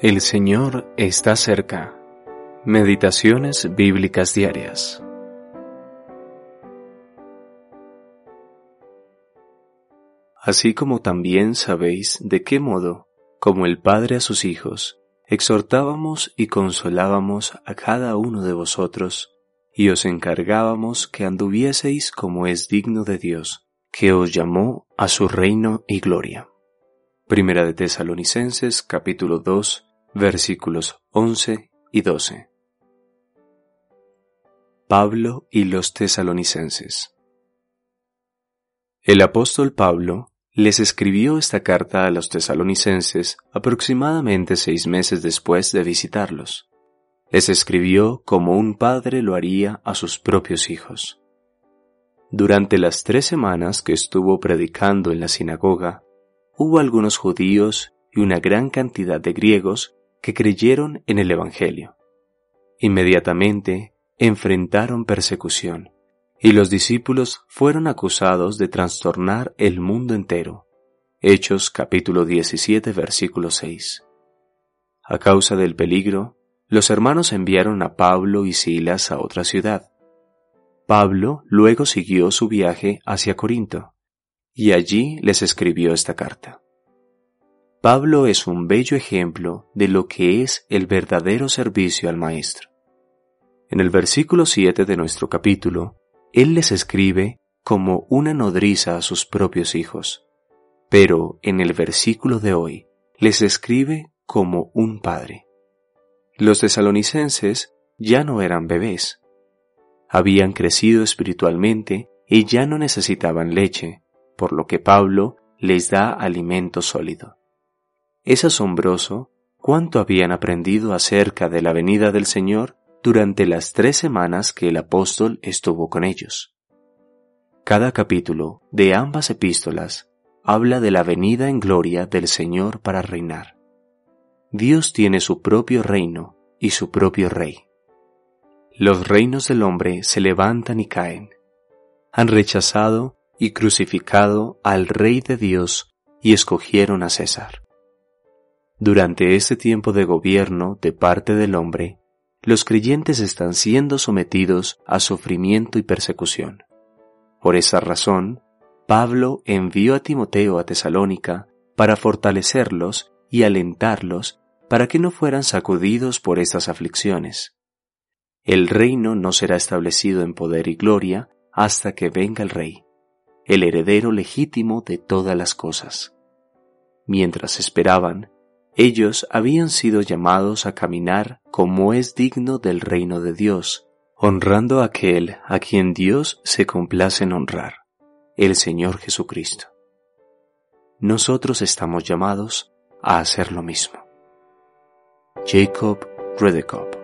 El Señor está cerca. Meditaciones bíblicas diarias. Así como también sabéis de qué modo, como el Padre a sus hijos, exhortábamos y consolábamos a cada uno de vosotros, y os encargábamos que anduvieseis como es digno de Dios, que os llamó a su reino y gloria. Primera de Tesalonicenses capítulo 2 versículos 11 y 12. Pablo y los tesalonicenses. El apóstol Pablo les escribió esta carta a los tesalonicenses aproximadamente seis meses después de visitarlos. Les escribió como un padre lo haría a sus propios hijos. Durante las tres semanas que estuvo predicando en la sinagoga, hubo algunos judíos y una gran cantidad de griegos que creyeron en el Evangelio. Inmediatamente enfrentaron persecución, y los discípulos fueron acusados de trastornar el mundo entero. Hechos capítulo 17 versículo 6. A causa del peligro, los hermanos enviaron a Pablo y Silas a otra ciudad. Pablo luego siguió su viaje hacia Corinto, y allí les escribió esta carta. Pablo es un bello ejemplo de lo que es el verdadero servicio al Maestro. En el versículo 7 de nuestro capítulo, él les escribe como una nodriza a sus propios hijos, pero en el versículo de hoy les escribe como un padre. Los tesalonicenses ya no eran bebés. Habían crecido espiritualmente y ya no necesitaban leche, por lo que Pablo les da alimento sólido. Es asombroso cuánto habían aprendido acerca de la venida del Señor durante las tres semanas que el apóstol estuvo con ellos. Cada capítulo de ambas epístolas habla de la venida en gloria del Señor para reinar. Dios tiene su propio reino y su propio rey. Los reinos del hombre se levantan y caen. Han rechazado y crucificado al Rey de Dios y escogieron a César. Durante este tiempo de gobierno de parte del hombre, los creyentes están siendo sometidos a sufrimiento y persecución. Por esa razón, Pablo envió a Timoteo a Tesalónica para fortalecerlos y alentarlos para que no fueran sacudidos por estas aflicciones. El reino no será establecido en poder y gloria hasta que venga el rey, el heredero legítimo de todas las cosas. Mientras esperaban, ellos habían sido llamados a caminar como es digno del reino de Dios, honrando a aquel a quien Dios se complace en honrar, el Señor Jesucristo. Nosotros estamos llamados a hacer lo mismo. Jacob Redekop